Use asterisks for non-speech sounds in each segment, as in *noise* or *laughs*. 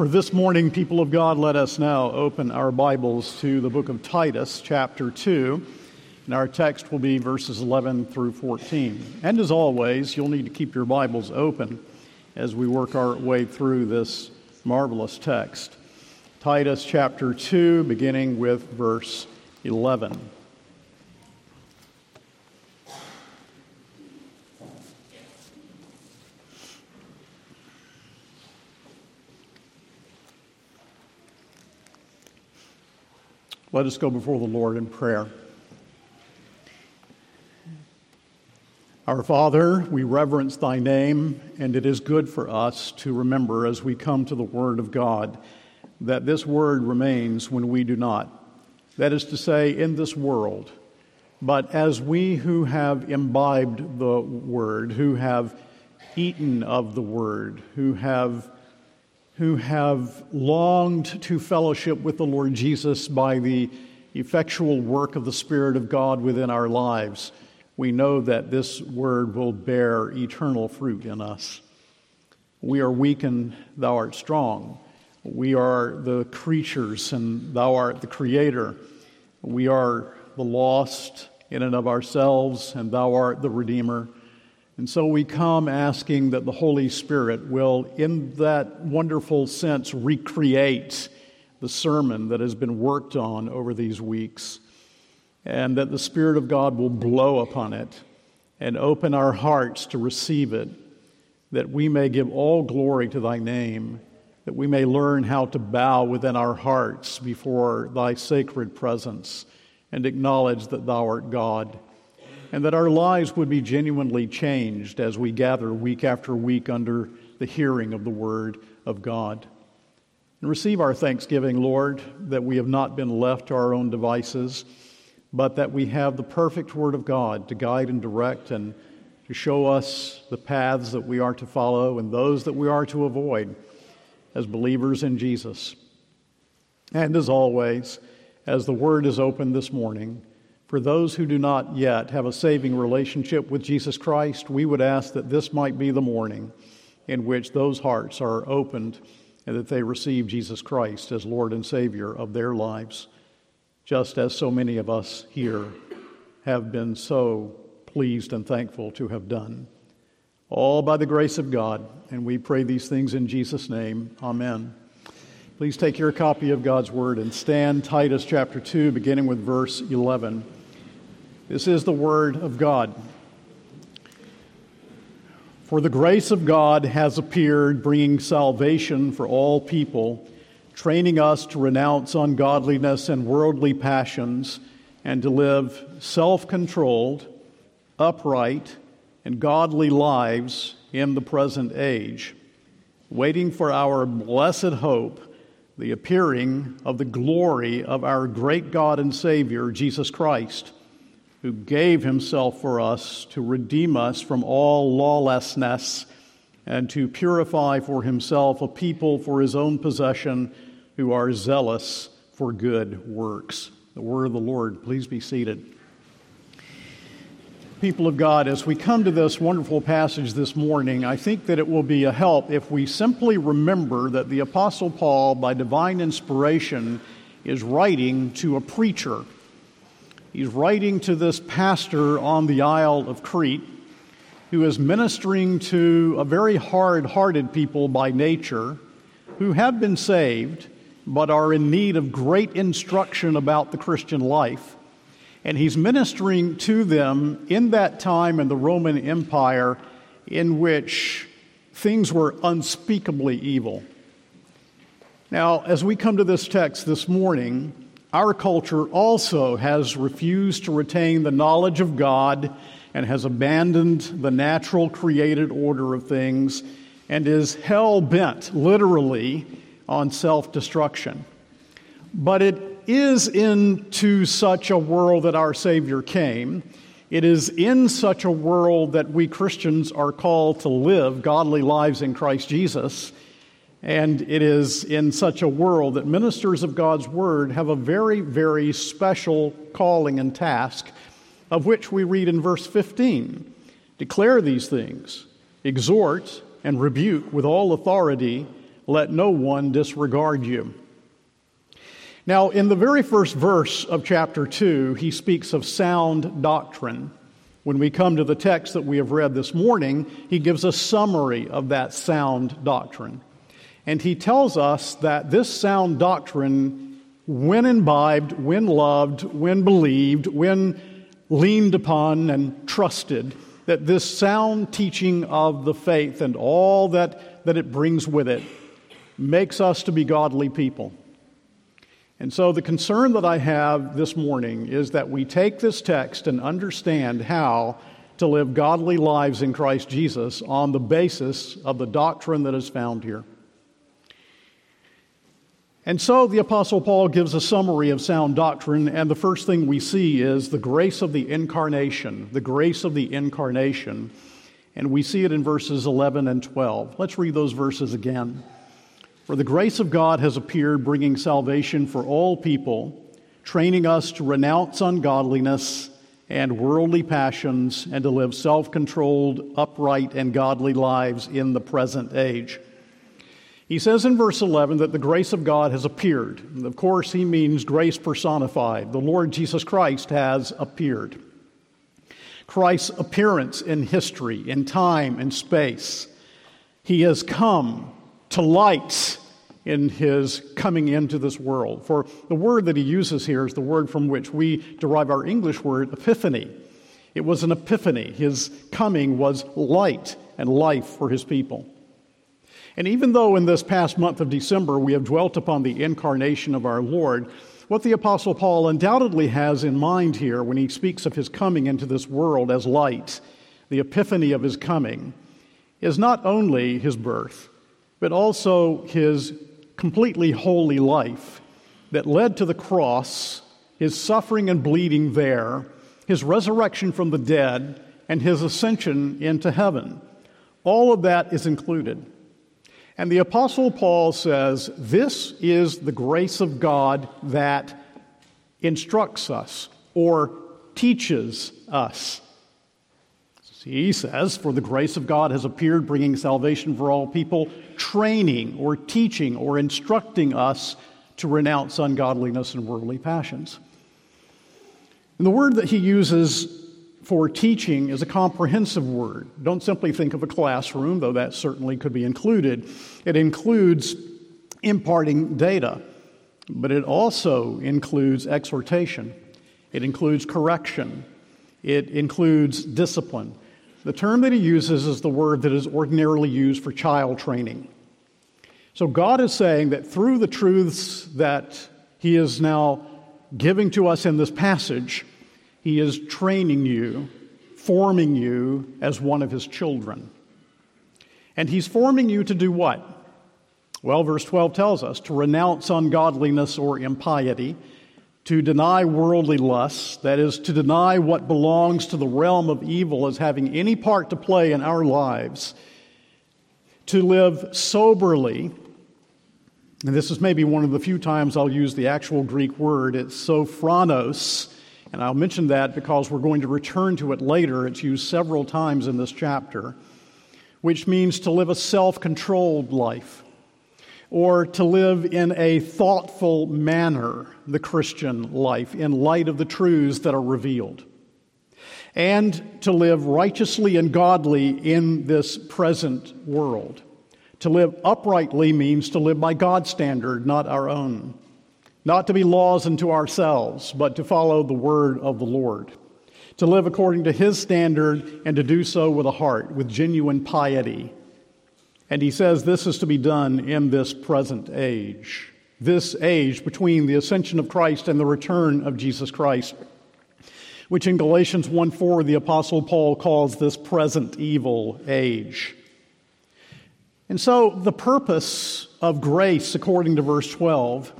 for this morning, people of God, let us now open our Bibles to the book of Titus, chapter 2. And our text will be verses 11 through 14. And as always, you'll need to keep your Bibles open as we work our way through this marvelous text. Titus chapter 2, beginning with verse 11. Let us go before the Lord in prayer. Our Father, we reverence thy name, and it is good for us to remember as we come to the Word of God that this Word remains when we do not. That is to say, in this world. But as we who have imbibed the Word, who have eaten of the Word, who have who have longed to fellowship with the Lord Jesus by the effectual work of the Spirit of God within our lives, we know that this word will bear eternal fruit in us. We are weak and thou art strong. We are the creatures and thou art the creator. We are the lost in and of ourselves, and thou art the redeemer. And so we come asking that the Holy Spirit will, in that wonderful sense, recreate the sermon that has been worked on over these weeks, and that the Spirit of God will blow upon it and open our hearts to receive it, that we may give all glory to thy name, that we may learn how to bow within our hearts before thy sacred presence and acknowledge that thou art God and that our lives would be genuinely changed as we gather week after week under the hearing of the Word of God. And receive our thanksgiving, Lord, that we have not been left to our own devices, but that we have the perfect Word of God to guide and direct and to show us the paths that we are to follow and those that we are to avoid as believers in Jesus. And as always, as the Word is opened this morning, for those who do not yet have a saving relationship with Jesus Christ, we would ask that this might be the morning in which those hearts are opened and that they receive Jesus Christ as Lord and Savior of their lives, just as so many of us here have been so pleased and thankful to have done. All by the grace of God, and we pray these things in Jesus' name. Amen. Please take your copy of God's Word and stand Titus chapter 2, beginning with verse 11. This is the Word of God. For the grace of God has appeared, bringing salvation for all people, training us to renounce ungodliness and worldly passions, and to live self controlled, upright, and godly lives in the present age, waiting for our blessed hope, the appearing of the glory of our great God and Savior, Jesus Christ who gave himself for us to redeem us from all lawlessness and to purify for himself a people for his own possession who are zealous for good works. The word of the Lord. Please be seated. People of God, as we come to this wonderful passage this morning, I think that it will be a help if we simply remember that the Apostle Paul, by divine inspiration, is writing to a preacher He's writing to this pastor on the Isle of Crete who is ministering to a very hard hearted people by nature who have been saved but are in need of great instruction about the Christian life. And he's ministering to them in that time in the Roman Empire in which things were unspeakably evil. Now, as we come to this text this morning, our culture also has refused to retain the knowledge of God and has abandoned the natural created order of things and is hell bent, literally, on self destruction. But it is into such a world that our Savior came. It is in such a world that we Christians are called to live godly lives in Christ Jesus. And it is in such a world that ministers of God's Word have a very, very special calling and task, of which we read in verse 15 Declare these things, exhort and rebuke with all authority. let no one disregard you. Now, in the very first verse of chapter 2, he speaks of sound doctrine. When we come to the text that we have read this morning, he gives a summary of that sound doctrine. And he tells us that this sound doctrine, when imbibed, when loved, when believed, when leaned upon and trusted, that this sound teaching of the faith and all that, that it brings with it makes us to be godly people. And so, the concern that I have this morning is that we take this text and understand how to live godly lives in Christ Jesus on the basis of the doctrine that is found here. And so, the Apostle Paul gives a summary of sound doctrine, and the first thing we see is the grace of the incarnation. The grace of the incarnation. And we see it in verses 11 and 12. Let's read those verses again. For the grace of God has appeared, bringing salvation for all people, training us to renounce ungodliness and worldly passions, and to live self controlled, upright, and godly lives in the present age. He says in verse 11 that the grace of God has appeared. Of course, he means grace personified. The Lord Jesus Christ has appeared. Christ's appearance in history, in time, and space. He has come to light in his coming into this world. For the word that he uses here is the word from which we derive our English word epiphany. It was an epiphany. His coming was light and life for his people. And even though in this past month of December we have dwelt upon the incarnation of our Lord, what the Apostle Paul undoubtedly has in mind here when he speaks of his coming into this world as light, the epiphany of his coming, is not only his birth, but also his completely holy life that led to the cross, his suffering and bleeding there, his resurrection from the dead, and his ascension into heaven. All of that is included. And the Apostle Paul says, This is the grace of God that instructs us or teaches us. He says, For the grace of God has appeared, bringing salvation for all people, training or teaching or instructing us to renounce ungodliness and worldly passions. And the word that he uses for teaching is a comprehensive word. Don't simply think of a classroom, though that certainly could be included. It includes imparting data, but it also includes exhortation, it includes correction, it includes discipline. The term that he uses is the word that is ordinarily used for child training. So God is saying that through the truths that he is now giving to us in this passage, he is training you, forming you as one of his children. And he's forming you to do what? Well, verse 12 tells us to renounce ungodliness or impiety to deny worldly lusts, that is, to deny what belongs to the realm of evil as having any part to play in our lives, to live soberly. And this is maybe one of the few times I'll use the actual Greek word. It's sophronos. And I'll mention that because we're going to return to it later. It's used several times in this chapter, which means to live a self controlled life or to live in a thoughtful manner, the Christian life, in light of the truths that are revealed, and to live righteously and godly in this present world. To live uprightly means to live by God's standard, not our own. Not to be laws unto ourselves, but to follow the word of the Lord. To live according to his standard and to do so with a heart, with genuine piety and he says this is to be done in this present age, this age between the ascension of Christ and the return of Jesus Christ, which in Galatians 1 4, the Apostle Paul calls this present evil age. And so the purpose of grace, according to verse 12,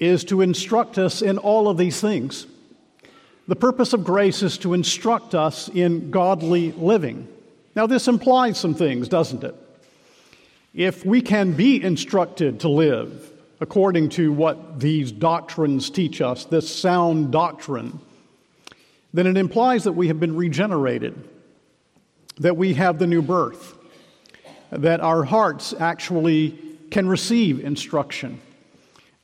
is to instruct us in all of these things. The purpose of grace is to instruct us in godly living. Now, this implies some things, doesn't it? If we can be instructed to live according to what these doctrines teach us, this sound doctrine, then it implies that we have been regenerated, that we have the new birth, that our hearts actually can receive instruction,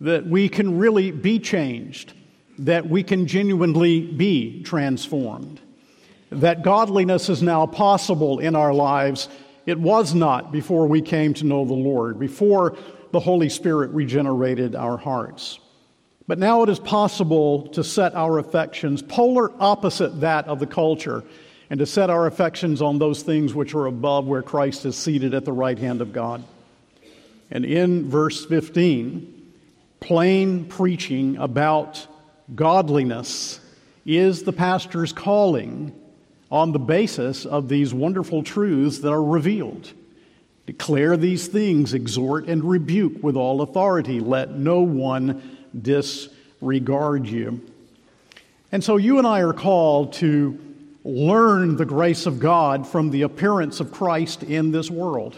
that we can really be changed, that we can genuinely be transformed, that godliness is now possible in our lives. It was not before we came to know the Lord, before the Holy Spirit regenerated our hearts. But now it is possible to set our affections polar opposite that of the culture and to set our affections on those things which are above where Christ is seated at the right hand of God. And in verse 15, plain preaching about godliness is the pastor's calling on the basis of these wonderful truths that are revealed. Declare these things, exhort and rebuke with all authority. Let no one disregard you. And so you and I are called to learn the grace of God from the appearance of Christ in this world.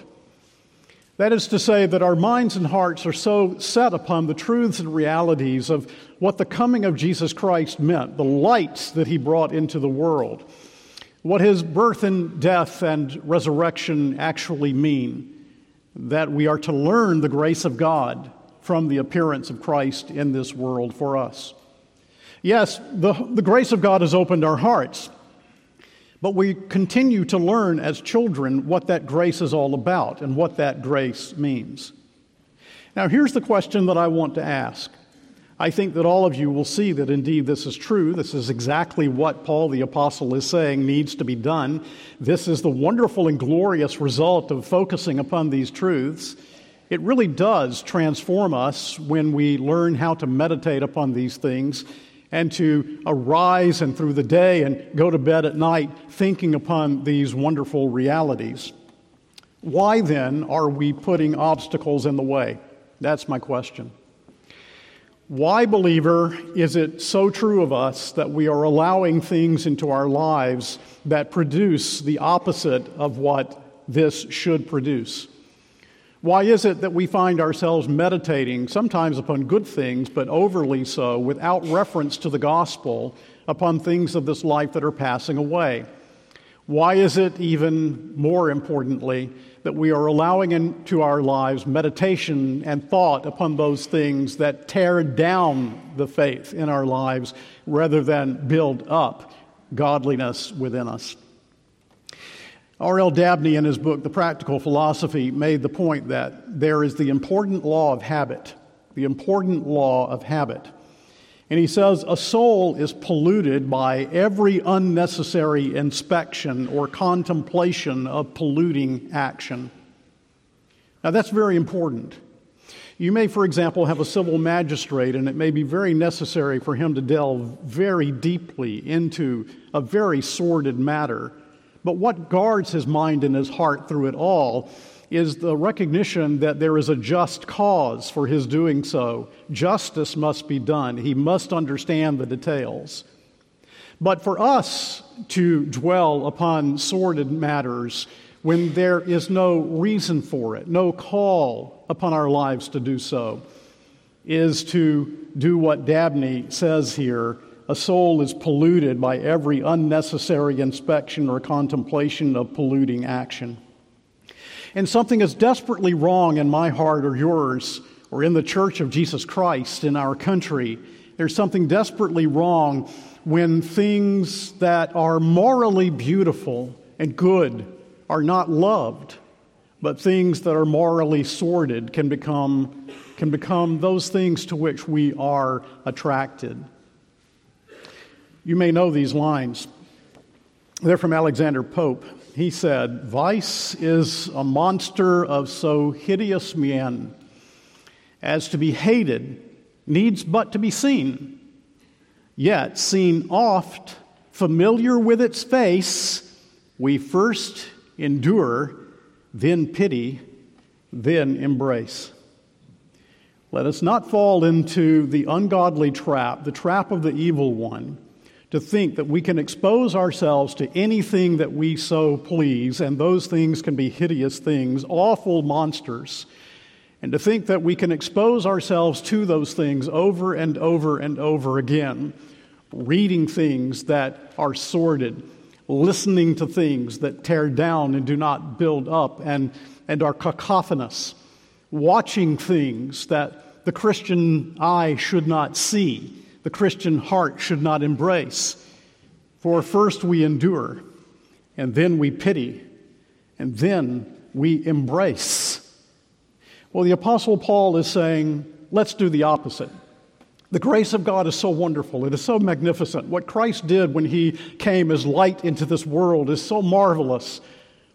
That is to say, that our minds and hearts are so set upon the truths and realities of what the coming of Jesus Christ meant, the lights that he brought into the world, what his birth and death and resurrection actually mean, that we are to learn the grace of God from the appearance of Christ in this world for us. Yes, the, the grace of God has opened our hearts. But we continue to learn as children what that grace is all about and what that grace means. Now, here's the question that I want to ask. I think that all of you will see that indeed this is true. This is exactly what Paul the Apostle is saying needs to be done. This is the wonderful and glorious result of focusing upon these truths. It really does transform us when we learn how to meditate upon these things and to arise and through the day and go to bed at night thinking upon these wonderful realities. Why then are we putting obstacles in the way? That's my question. Why, believer, is it so true of us that we are allowing things into our lives that produce the opposite of what this should produce? Why is it that we find ourselves meditating, sometimes upon good things, but overly so, without reference to the gospel, upon things of this life that are passing away? Why is it, even more importantly, that we are allowing into our lives meditation and thought upon those things that tear down the faith in our lives rather than build up godliness within us? R.L. Dabney, in his book, The Practical Philosophy, made the point that there is the important law of habit, the important law of habit. And he says a soul is polluted by every unnecessary inspection or contemplation of polluting action. Now, that's very important. You may, for example, have a civil magistrate, and it may be very necessary for him to delve very deeply into a very sordid matter but what guards his mind and his heart through it all is the recognition that there is a just cause for his doing so. Justice must be done. He must understand the details. But for us to dwell upon sordid matters when there is no reason for it, no call upon our lives to do so, is to do what Dabney says here a soul is polluted by every unnecessary inspection or contemplation of polluting action. And something is desperately wrong in my heart or yours or in the church of Jesus Christ in our country. There's something desperately wrong when things that are morally beautiful and good are not loved, but things that are morally sordid can become, can become those things to which we are attracted. You may know these lines. They're from Alexander Pope. He said, Vice is a monster of so hideous mien as to be hated needs but to be seen. Yet, seen oft, familiar with its face, we first endure, then pity, then embrace. Let us not fall into the ungodly trap, the trap of the evil one to think that we can expose ourselves to anything that we so please, and those things can be hideous things, awful monsters, and to think that we can expose ourselves to those things over and over and over again, reading things that are sordid, listening to things that tear down and do not build up and, and are cacophonous, watching things that the Christian eye should not see, the Christian heart should not embrace. For first we endure, and then we pity, and then we embrace. Well, the Apostle Paul is saying, let's do the opposite. The grace of God is so wonderful. It is so magnificent. What Christ did when he came as light into this world is so marvelous.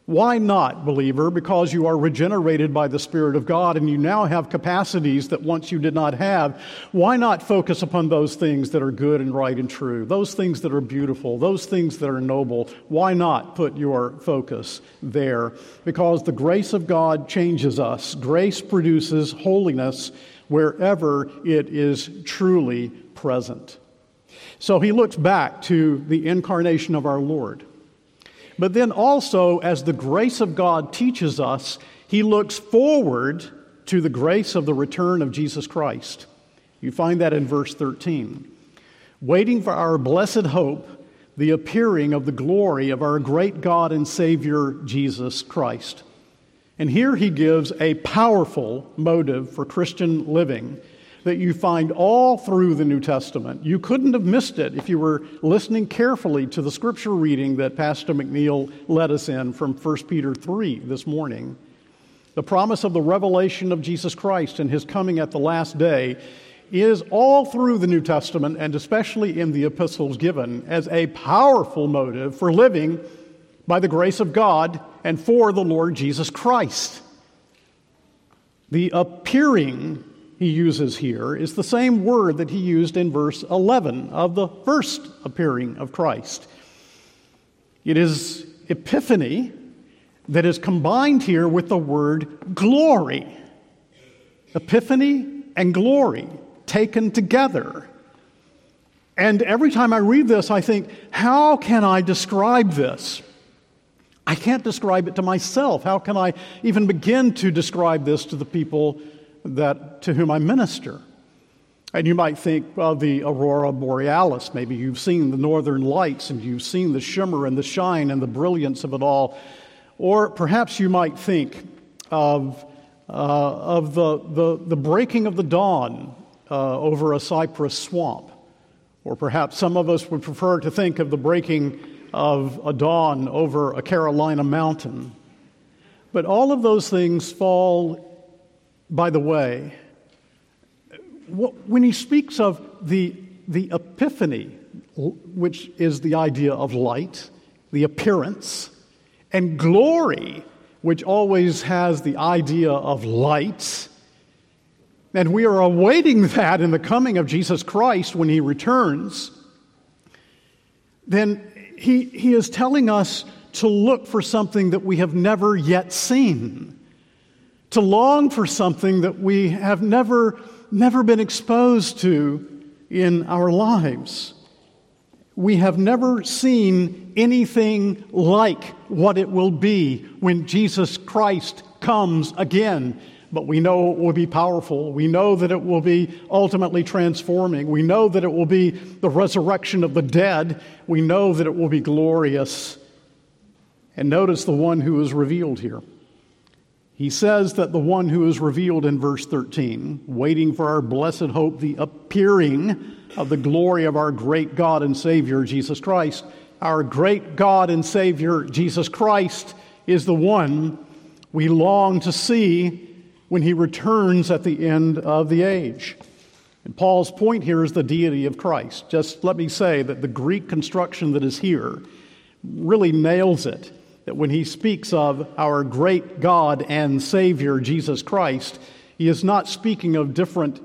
Why not, believer? Because you are regenerated by the Spirit of God and you now have capacities that once you did not have. Why not focus upon those things that are good and right and true, those things that are beautiful, those things that are noble? Why not put your focus there? Because the grace of God changes us. Grace produces holiness wherever it is truly present. So he looks back to the incarnation of our Lord. But then also, as the grace of God teaches us, he looks forward to the grace of the return of Jesus Christ. You find that in verse 13. Waiting for our blessed hope, the appearing of the glory of our great God and Savior, Jesus Christ. And here he gives a powerful motive for Christian living that you find all through the New Testament. You couldn't have missed it if you were listening carefully to the scripture reading that Pastor McNeil led us in from 1 Peter 3 this morning. The promise of the revelation of Jesus Christ and his coming at the last day is all through the New Testament and especially in the epistles given as a powerful motive for living by the grace of God and for the Lord Jesus Christ. The appearing he uses here is the same word that he used in verse 11 of the first appearing of Christ. It is epiphany that is combined here with the word glory. Epiphany and glory taken together. And every time I read this, I think, how can I describe this? I can't describe it to myself. How can I even begin to describe this to the people that, to whom I minister. And you might think of the aurora borealis. Maybe you've seen the northern lights and you've seen the shimmer and the shine and the brilliance of it all. Or perhaps you might think of, uh, of the, the, the, breaking of the dawn uh, over a cypress swamp. Or perhaps some of us would prefer to think of the breaking of a dawn over a Carolina mountain. But all of those things fall by the way, when he speaks of the, the epiphany, which is the idea of light, the appearance, and glory, which always has the idea of light, and we are awaiting *laughs* that in the coming of Jesus Christ when he returns, then he, he is telling us to look for something that we have never yet seen to long for something that we have never, never been exposed to in our lives. We have never seen anything like what it will be when Jesus Christ comes again. But we know it will be powerful. We know that it will be ultimately transforming. We know that it will be the resurrection of the dead. We know that it will be glorious. And notice the one who is revealed here. He says that the one who is revealed in verse 13, waiting for our blessed hope, the appearing of the glory of our great God and Savior, Jesus Christ. Our great God and Savior, Jesus Christ, is the one we long to see when he returns at the end of the age. And Paul's point here is the deity of Christ. Just let me say that the Greek construction that is here really nails it that when he speaks of our great God and Savior, Jesus Christ, he is not speaking of different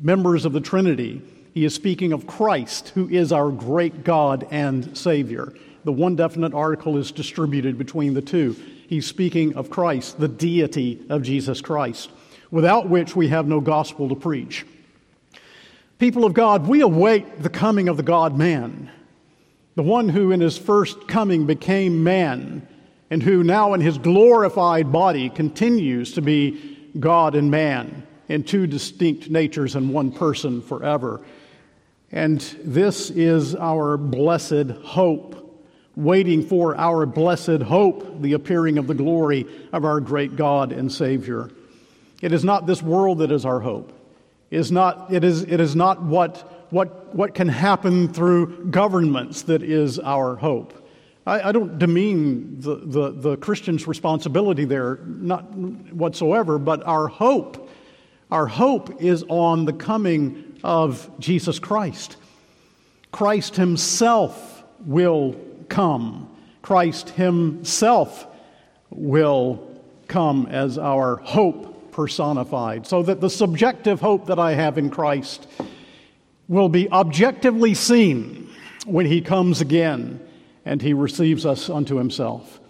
members of the Trinity. He is speaking of Christ, who is our great God and Savior. The one definite article is distributed between the two. He's speaking of Christ, the deity of Jesus Christ, without which we have no gospel to preach. People of God, we await the coming of the God man the one who in his first coming became man, and who now in his glorified body continues to be God and man in two distinct natures and one person forever. And this is our blessed hope, waiting for our blessed hope, the appearing of the glory of our great God and Savior. It is not this world that is our hope. It is not, it is, it is not what, what, what can happen through governments that is our hope. I, I don't demean the, the, the Christian's responsibility there, not whatsoever, but our hope, our hope is on the coming of Jesus Christ. Christ Himself will come. Christ Himself will come as our hope personified, so that the subjective hope that I have in Christ will be objectively seen when He comes again and He receives us unto Himself.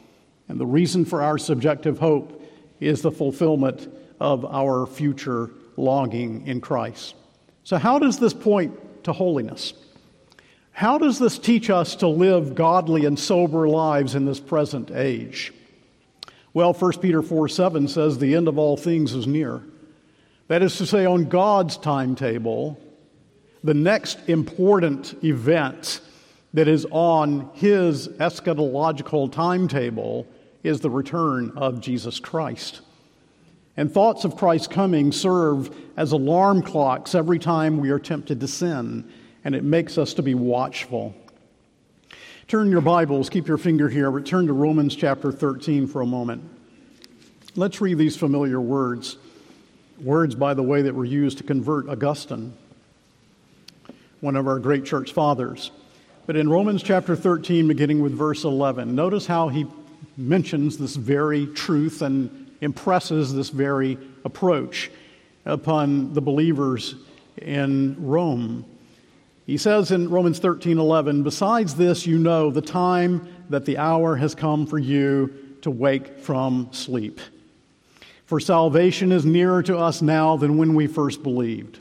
And the reason for our subjective hope is the fulfillment of our future longing in Christ. So, how does this point to holiness? How does this teach us to live godly and sober lives in this present age? Well, 1 Peter 4 7 says, The end of all things is near. That is to say, on God's timetable, the next important event that is on his eschatological timetable is the return of Jesus Christ. And thoughts of Christ's coming serve as alarm clocks every time we are tempted to sin, and it makes us to be watchful. Turn your Bibles, keep your finger here, return to Romans chapter 13 for a moment. Let's read these familiar words. Words, by the way, that were used to convert Augustine, one of our great church fathers. But in Romans chapter 13, beginning with verse 11, notice how he mentions this very truth and impresses this very approach upon the believers in Rome. He says in Romans 13:11, "Besides this you know the time that the hour has come for you to wake from sleep. For salvation is nearer to us now than when we first believed.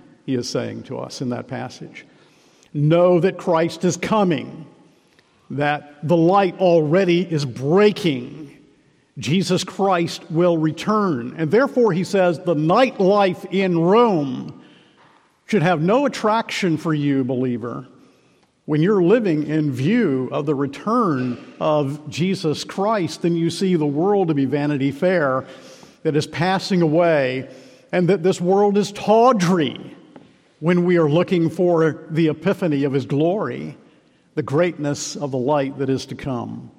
he is saying to us in that passage. Know that Christ is coming, that the light already is breaking Jesus Christ will return. And therefore, he says, the nightlife in Rome should have no attraction for you, believer, when you're living in view of the return of Jesus Christ, then you see the world to be Vanity Fair that is passing away, and that this world is tawdry when we are looking for the epiphany of His glory, the greatness of the light that is to come.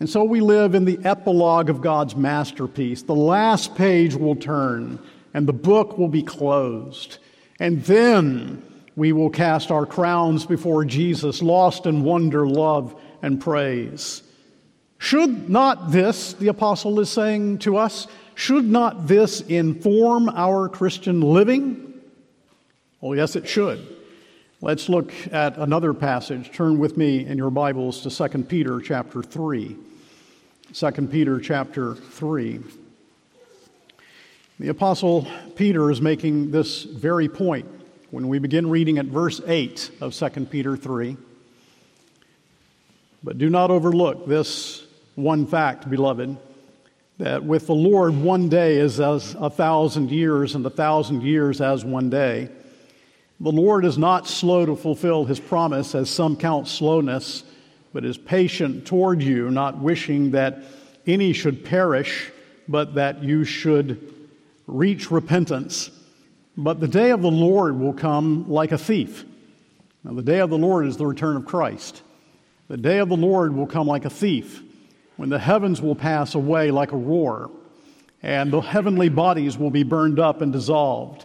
And so we live in the epilogue of God's masterpiece. The last page will turn and the book will be closed. And then we will cast our crowns before Jesus, lost in wonder, love, and praise. Should not this, the apostle is saying to us, should not this inform our Christian living? Oh, yes, it should. Let's look at another passage. Turn with me in your Bibles to 2 Peter chapter 3. 2 Peter chapter 3. The Apostle Peter is making this very point when we begin reading at verse 8 of 2 Peter 3. But do not overlook this one fact, beloved, that with the Lord one day is as a thousand years, and a thousand years as one day. The Lord is not slow to fulfill his promise, as some count slowness but is patient toward you, not wishing that any should perish, but that you should reach repentance. But the day of the Lord will come like a thief. Now, the day of the Lord is the return of Christ. The day of the Lord will come like a thief, when the heavens will pass away like a roar, and the heavenly bodies will be burned up and dissolved,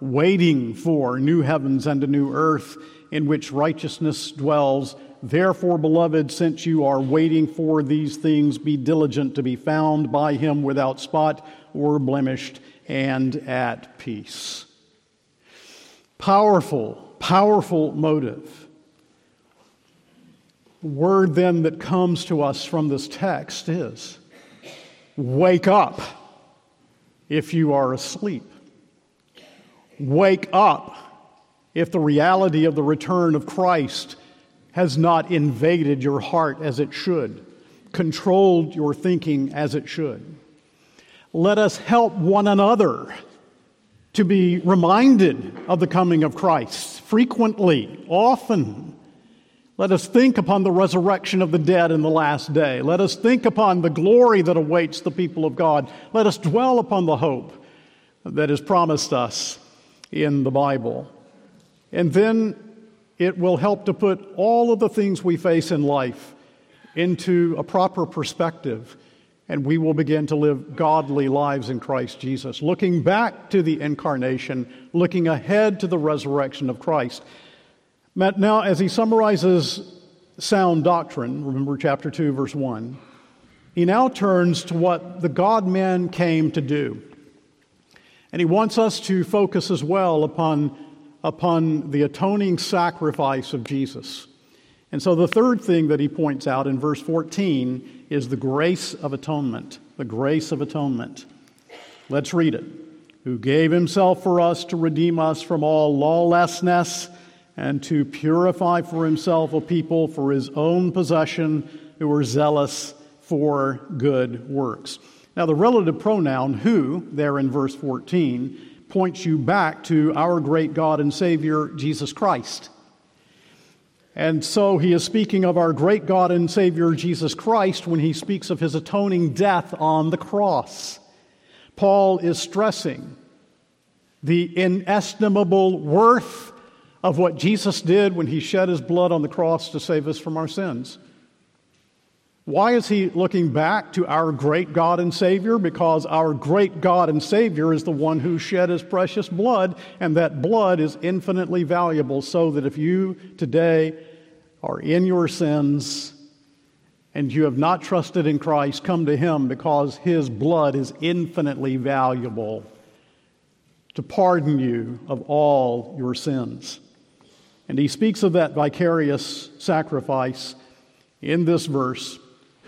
waiting for new heavens and a new earth in which righteousness dwells. Therefore, beloved, since you are waiting for these things, be diligent to be found by him without spot or blemished and at peace. Powerful, powerful motive. Word then that comes to us from this text is wake up if you are asleep. Wake up if the reality of the return of Christ has not invaded your heart as it should, controlled your thinking as it should. Let us help one another to be reminded of the coming of Christ frequently, often. Let us think upon the resurrection of the dead in the last day. Let us think upon the glory that awaits the people of God. Let us dwell upon the hope that is promised us in the Bible. And then it will help to put all of the things we face in life into a proper perspective, and we will begin to live godly lives in Christ Jesus, looking back to the incarnation, looking ahead to the resurrection of Christ. Now, as he summarizes sound doctrine, remember chapter 2, verse 1, he now turns to what the God man came to do. And he wants us to focus as well upon, upon the atoning sacrifice of Jesus. And so the third thing that he points out in verse 14 is the grace of atonement. The grace of atonement. Let's read it. Who gave himself for us to redeem us from all lawlessness and to purify for himself a people for his own possession who are zealous for good works. Now, the relative pronoun who, there in verse 14, points you back to our great God and Savior, Jesus Christ. And so he is speaking of our great God and Savior, Jesus Christ, when he speaks of his atoning death on the cross. Paul is stressing the inestimable worth of what Jesus did when he shed his blood on the cross to save us from our sins. Why is he looking back to our great God and Savior? Because our great God and Savior is the one who shed his precious blood, and that blood is infinitely valuable. So that if you today are in your sins and you have not trusted in Christ, come to him because his blood is infinitely valuable to pardon you of all your sins. And he speaks of that vicarious sacrifice in this verse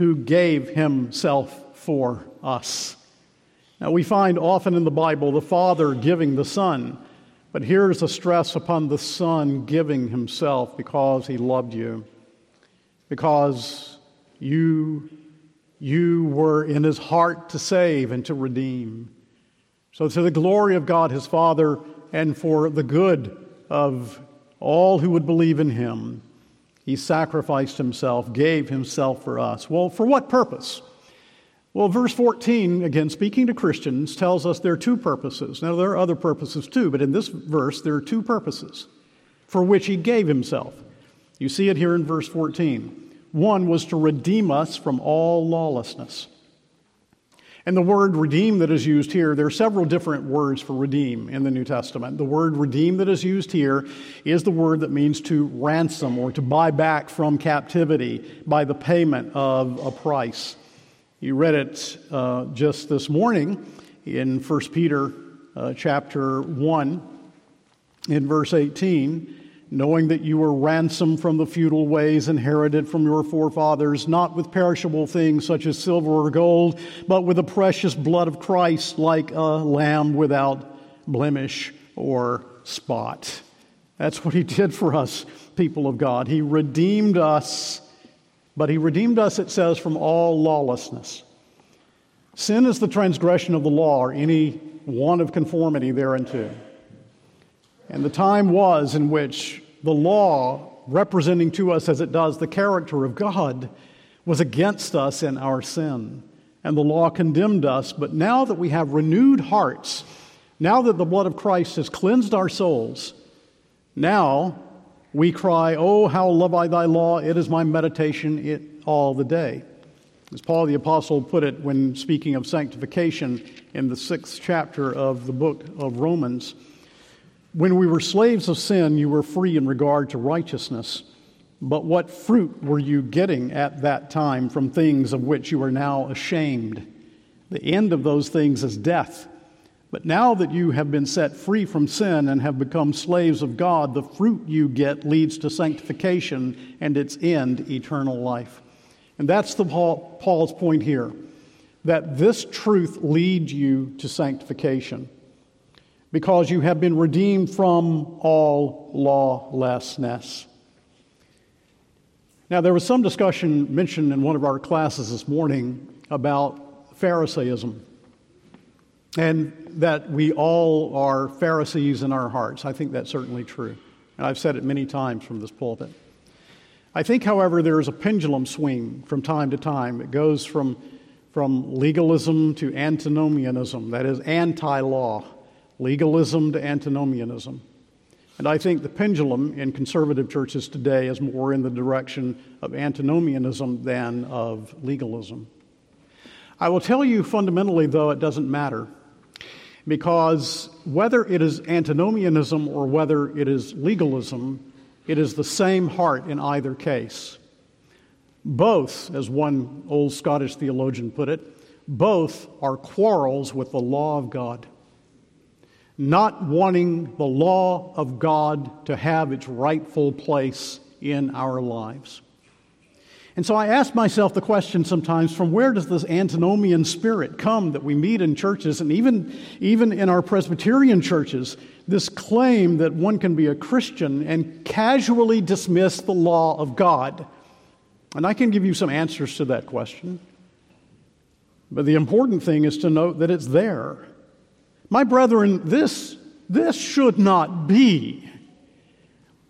who gave himself for us. Now, we find often in the Bible the Father giving the Son, but here's a stress upon the Son giving himself because he loved you, because you, you were in his heart to save and to redeem. So, to the glory of God his Father and for the good of all who would believe in him, he sacrificed himself, gave himself for us. Well, for what purpose? Well, verse 14, again, speaking to Christians, tells us there are two purposes. Now, there are other purposes too, but in this verse, there are two purposes for which he gave himself. You see it here in verse 14. One was to redeem us from all lawlessness. And the word redeem that is used here, there are several different words for redeem in the New Testament. The word redeem that is used here is the word that means to ransom or to buy back from captivity by the payment of a price. You read it uh, just this morning in 1 Peter uh, chapter 1 in verse 18 knowing that you were ransomed from the futile ways inherited from your forefathers, not with perishable things such as silver or gold, but with the precious blood of Christ, like a lamb without blemish or spot. That's what he did for us, people of God. He redeemed us, but he redeemed us, it says, from all lawlessness. Sin is the transgression of the law or any want of conformity thereunto. And the time was in which the law, representing to us as it does the character of God, was against us in our sin. And the law condemned us. But now that we have renewed hearts, now that the blood of Christ has cleansed our souls, now we cry, Oh, how love I thy law! It is my meditation it, all the day. As Paul the Apostle put it when speaking of sanctification in the sixth chapter of the book of Romans, When we were slaves of sin, you were free in regard to righteousness. But what fruit were you getting at that time from things of which you are now ashamed? The end of those things is death. But now that you have been set free from sin and have become slaves of God, the fruit you get leads to sanctification and its end, eternal life. And that's the Paul, Paul's point here that this truth leads you to sanctification because you have been redeemed from all lawlessness. Now, there was some discussion mentioned in one of our classes this morning about Pharisaism and that we all are Pharisees in our hearts. I think that's certainly true. And I've said it many times from this pulpit. I think, however, there is a pendulum swing from time to time. It goes from, from legalism to antinomianism, that is, anti law, legalism to antinomianism. And I think the pendulum in conservative churches today is more in the direction of antinomianism than of legalism. I will tell you fundamentally, though, it doesn't matter because whether it is antinomianism or whether it is legalism, it is the same heart in either case. Both, as one old Scottish theologian put it, both are quarrels with the law of God. Not wanting the law of God to have its rightful place in our lives. And so I ask myself the question sometimes from where does this antinomian spirit come that we meet in churches and even, even in our Presbyterian churches? This claim that one can be a Christian and casually dismiss the law of God. And I can give you some answers to that question. But the important thing is to note that it's there. My brethren, this, this should not be.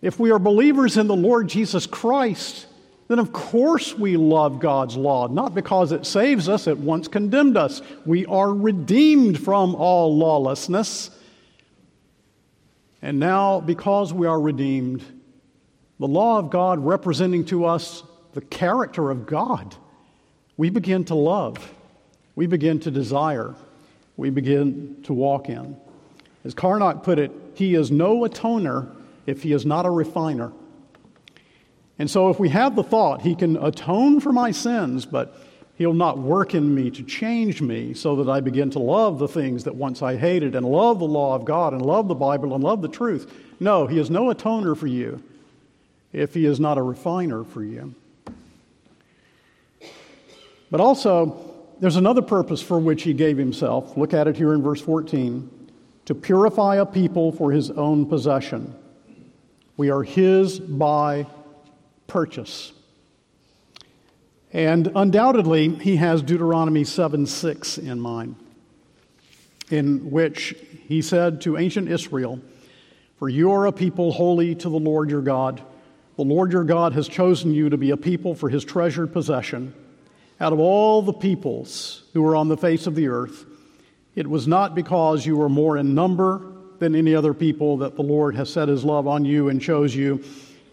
If we are believers in the Lord Jesus Christ, then of course we love God's law, not because it saves us, it once condemned us. We are redeemed from all lawlessness. And now, because we are redeemed, the law of God representing to us the character of God, we begin to love, we begin to desire, we begin to walk in. As Carnot put it, he is no atoner if he is not a refiner. And so, if we have the thought, He can atone for my sins, but He'll not work in me to change me so that I begin to love the things that once I hated and love the law of God and love the Bible and love the truth. No, He is no atoner for you if He is not a refiner for you. But also, there's another purpose for which He gave Himself. Look at it here in verse 14 to purify a people for His own possession. We are His by purchase. And undoubtedly, he has Deuteronomy 7 6 in mind, in which he said to ancient Israel, For you are a people holy to the Lord your God. The Lord your God has chosen you to be a people for his treasured possession. Out of all the peoples who are on the face of the earth, it was not because you were more in number than any other people that the Lord has set his love on you and chose you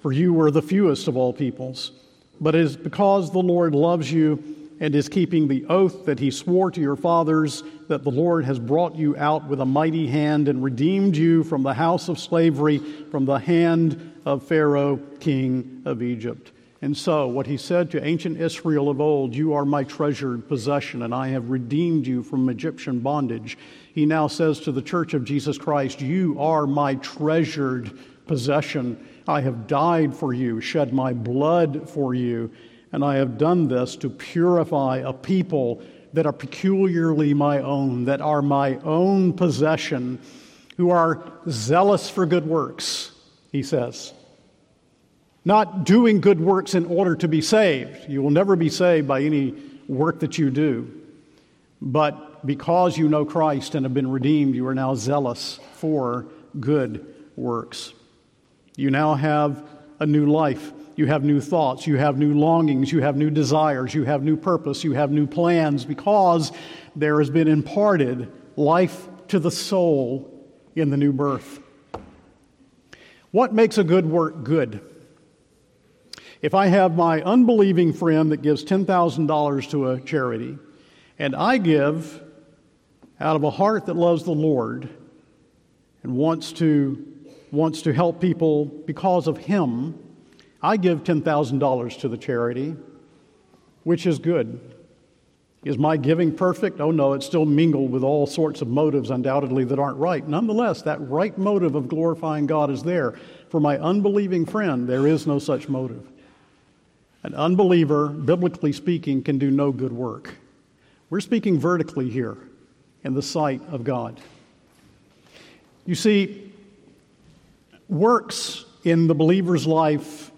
for you were the fewest of all peoples. But it is because the Lord loves you and is keeping the oath that he swore to your fathers that the Lord has brought you out with a mighty hand and redeemed you from the house of slavery, from the hand of Pharaoh, king of Egypt. And so, what he said to ancient Israel of old, You are my treasured possession, and I have redeemed you from Egyptian bondage. He now says to the church of Jesus Christ, You are my treasured possession I have died for you, shed my blood for you, and I have done this to purify a people that are peculiarly my own, that are my own possession, who are zealous for good works, he says. Not doing good works in order to be saved. You will never be saved by any work that you do. But because you know Christ and have been redeemed, you are now zealous for good works. You now have a new life. You have new thoughts. You have new longings. You have new desires. You have new purpose. You have new plans because there has been imparted life to the soul in the new birth. What makes a good work good? If I have my unbelieving friend that gives $10,000 to a charity, and I give out of a heart that loves the Lord and wants to wants to help people because of Him, I give $10,000 to the charity, which is good. Is my giving perfect? Oh no, it's still mingled with all sorts of motives, undoubtedly, that aren't right. Nonetheless, that right motive of glorifying God is there. For my unbelieving friend, there is no such motive. An unbeliever, biblically speaking, can do no good work. We're speaking vertically here in the sight of God. You see, works in the believer's life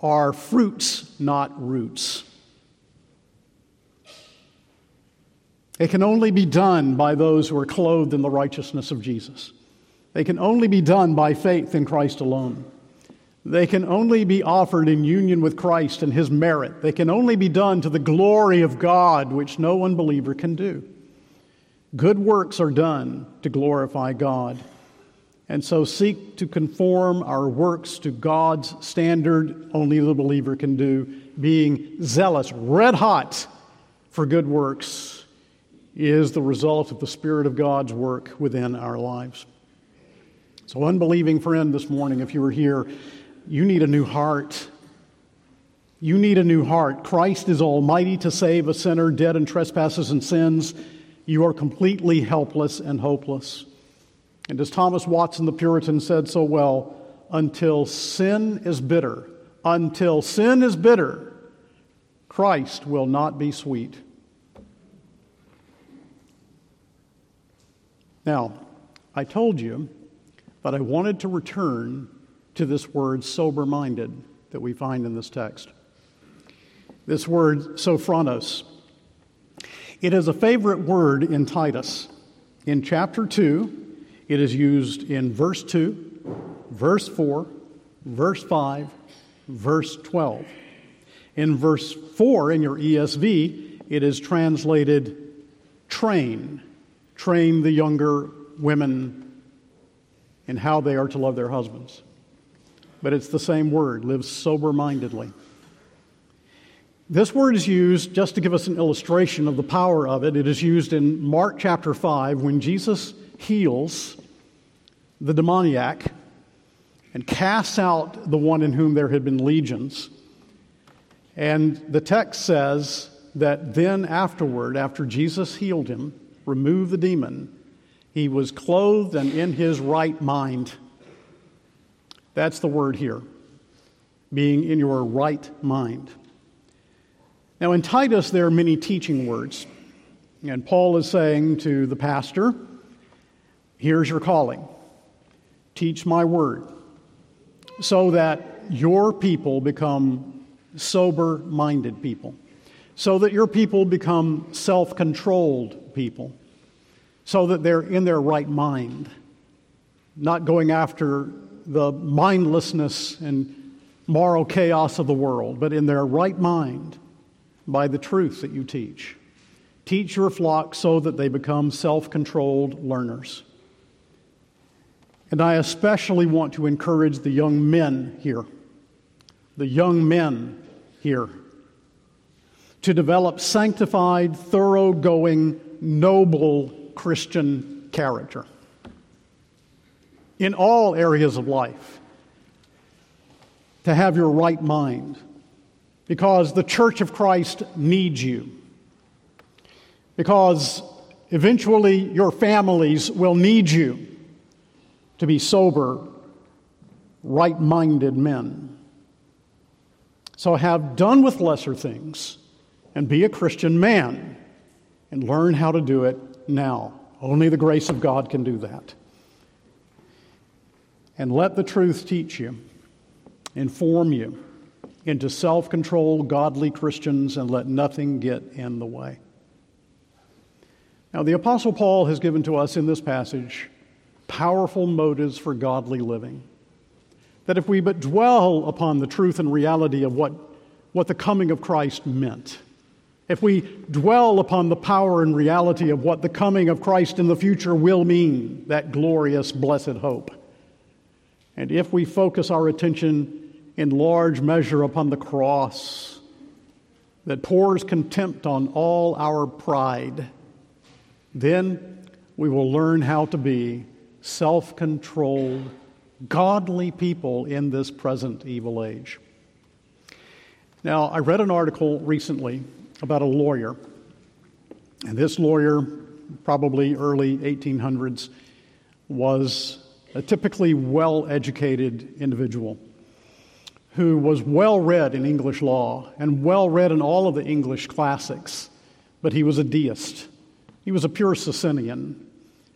are fruits, not roots. It can only be done by those who are clothed in the righteousness of Jesus. They can only be done by faith in Christ alone. They can only be offered in union with Christ and His merit. They can only be done to the glory of God, which no unbeliever can do. Good works are done to glorify God. And so seek to conform our works to God's standard, only the believer can do, being zealous, red hot for good works, is the result of the Spirit of God's work within our lives. So, unbelieving friend, this morning, if you were here, you need a new heart. You need a new heart. Christ is almighty to save a sinner dead in trespasses and sins. You are completely helpless and hopeless. And as Thomas Watson the Puritan said so well, until sin is bitter, until sin is bitter, Christ will not be sweet. Now, I told you that I wanted to return to this word sober minded that we find in this text. This word, sophronos. It is a favorite word in Titus. In chapter 2, it is used in verse 2, verse 4, verse 5, verse 12. In verse 4 in your ESV, it is translated train. Train the younger women in how they are to love their husbands. But it's the same word, live sober mindedly. This word is used just to give us an illustration of the power of it. It is used in Mark chapter 5 when Jesus heals the demoniac and casts out the one in whom there had been legions. And the text says that then afterward, after Jesus healed him, removed the demon, he was clothed and in his right mind. That's the word here, being in your right mind. Now, in Titus, there are many teaching words. And Paul is saying to the pastor, Here's your calling teach my word, so that your people become sober minded people, so that your people become self controlled people, so that they're in their right mind, not going after the mindlessness and moral chaos of the world, but in their right mind by the truth that you teach. Teach your flock so that they become self controlled learners. And I especially want to encourage the young men here, the young men here, to develop sanctified, thoroughgoing, noble Christian character in all areas of life. To have your right mind, because the church of Christ needs you. Because eventually your families will need you to be sober, right minded men. So have done with lesser things and be a Christian man and learn how to do it now. Only the grace of God can do that. And let the truth teach you, inform you into self control, godly Christians, and let nothing get in the way. Now, the Apostle Paul has given to us in this passage powerful motives for godly living. That if we but dwell upon the truth and reality of what, what the coming of Christ meant, if we dwell upon the power and reality of what the coming of Christ in the future will mean, that glorious, blessed hope, and if we focus our attention in large measure upon the cross that pours contempt on all our pride, then we will learn how to be self controlled, godly people in this present evil age. Now, I read an article recently about a lawyer, and this lawyer, probably early 1800s, was a typically well educated individual who was well read in English law and well read in all of the English classics, but he was a deist. He was a pure Socinian,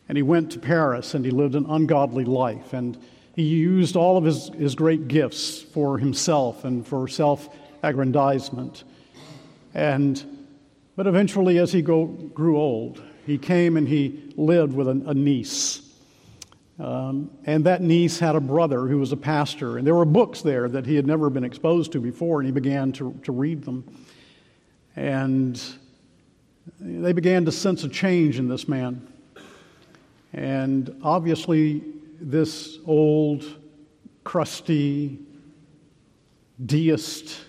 and he went to Paris and he lived an ungodly life, and he used all of his, his great gifts for himself and for self aggrandizement. And, but eventually, as he go, grew old, he came and he lived with a, a niece um, and that niece had a brother who was a pastor, and there were books there that he had never been exposed to before, and he began to, to read them. And they began to sense a change in this man. And obviously, this old, crusty, deist,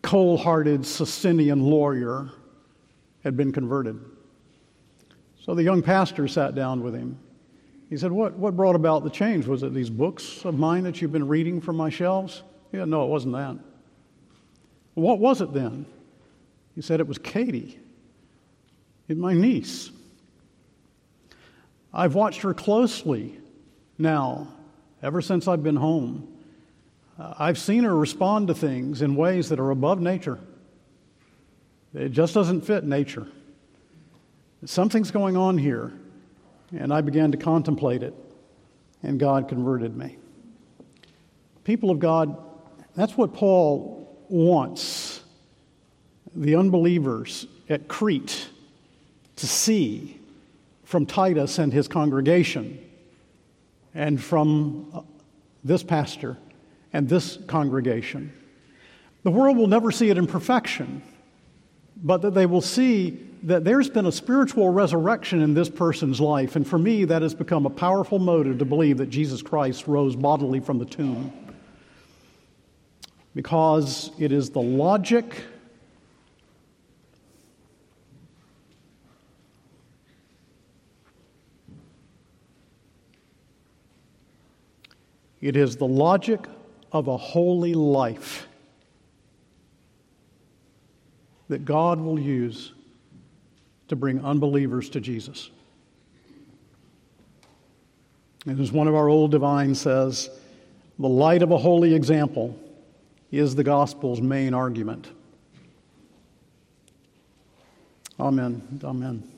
cold hearted Socinian lawyer had been converted. So the young pastor sat down with him he said, what, what brought about the change? Was it these books of mine that you've been reading from my shelves? Yeah, no, it wasn't that. What was it then? He said, It was Katie, it's my niece. I've watched her closely now, ever since I've been home. Uh, I've seen her respond to things in ways that are above nature. It just doesn't fit nature. Something's going on here and I began to contemplate it, and God converted me. People of God, that's what Paul wants the unbelievers at Crete to see from Titus and his congregation, and from uh, this pastor and this congregation. The world will never see it in perfection, but that they will see that there's been a spiritual resurrection in this person's life, and for me, that has become a powerful motive to believe that Jesus Christ rose bodily from the tomb. Because it is the logic It is the logic of a holy life that God will use to bring unbelievers to Jesus. And as one of our old divines says, the light of a holy example is the gospel's main argument. Amen. Amen.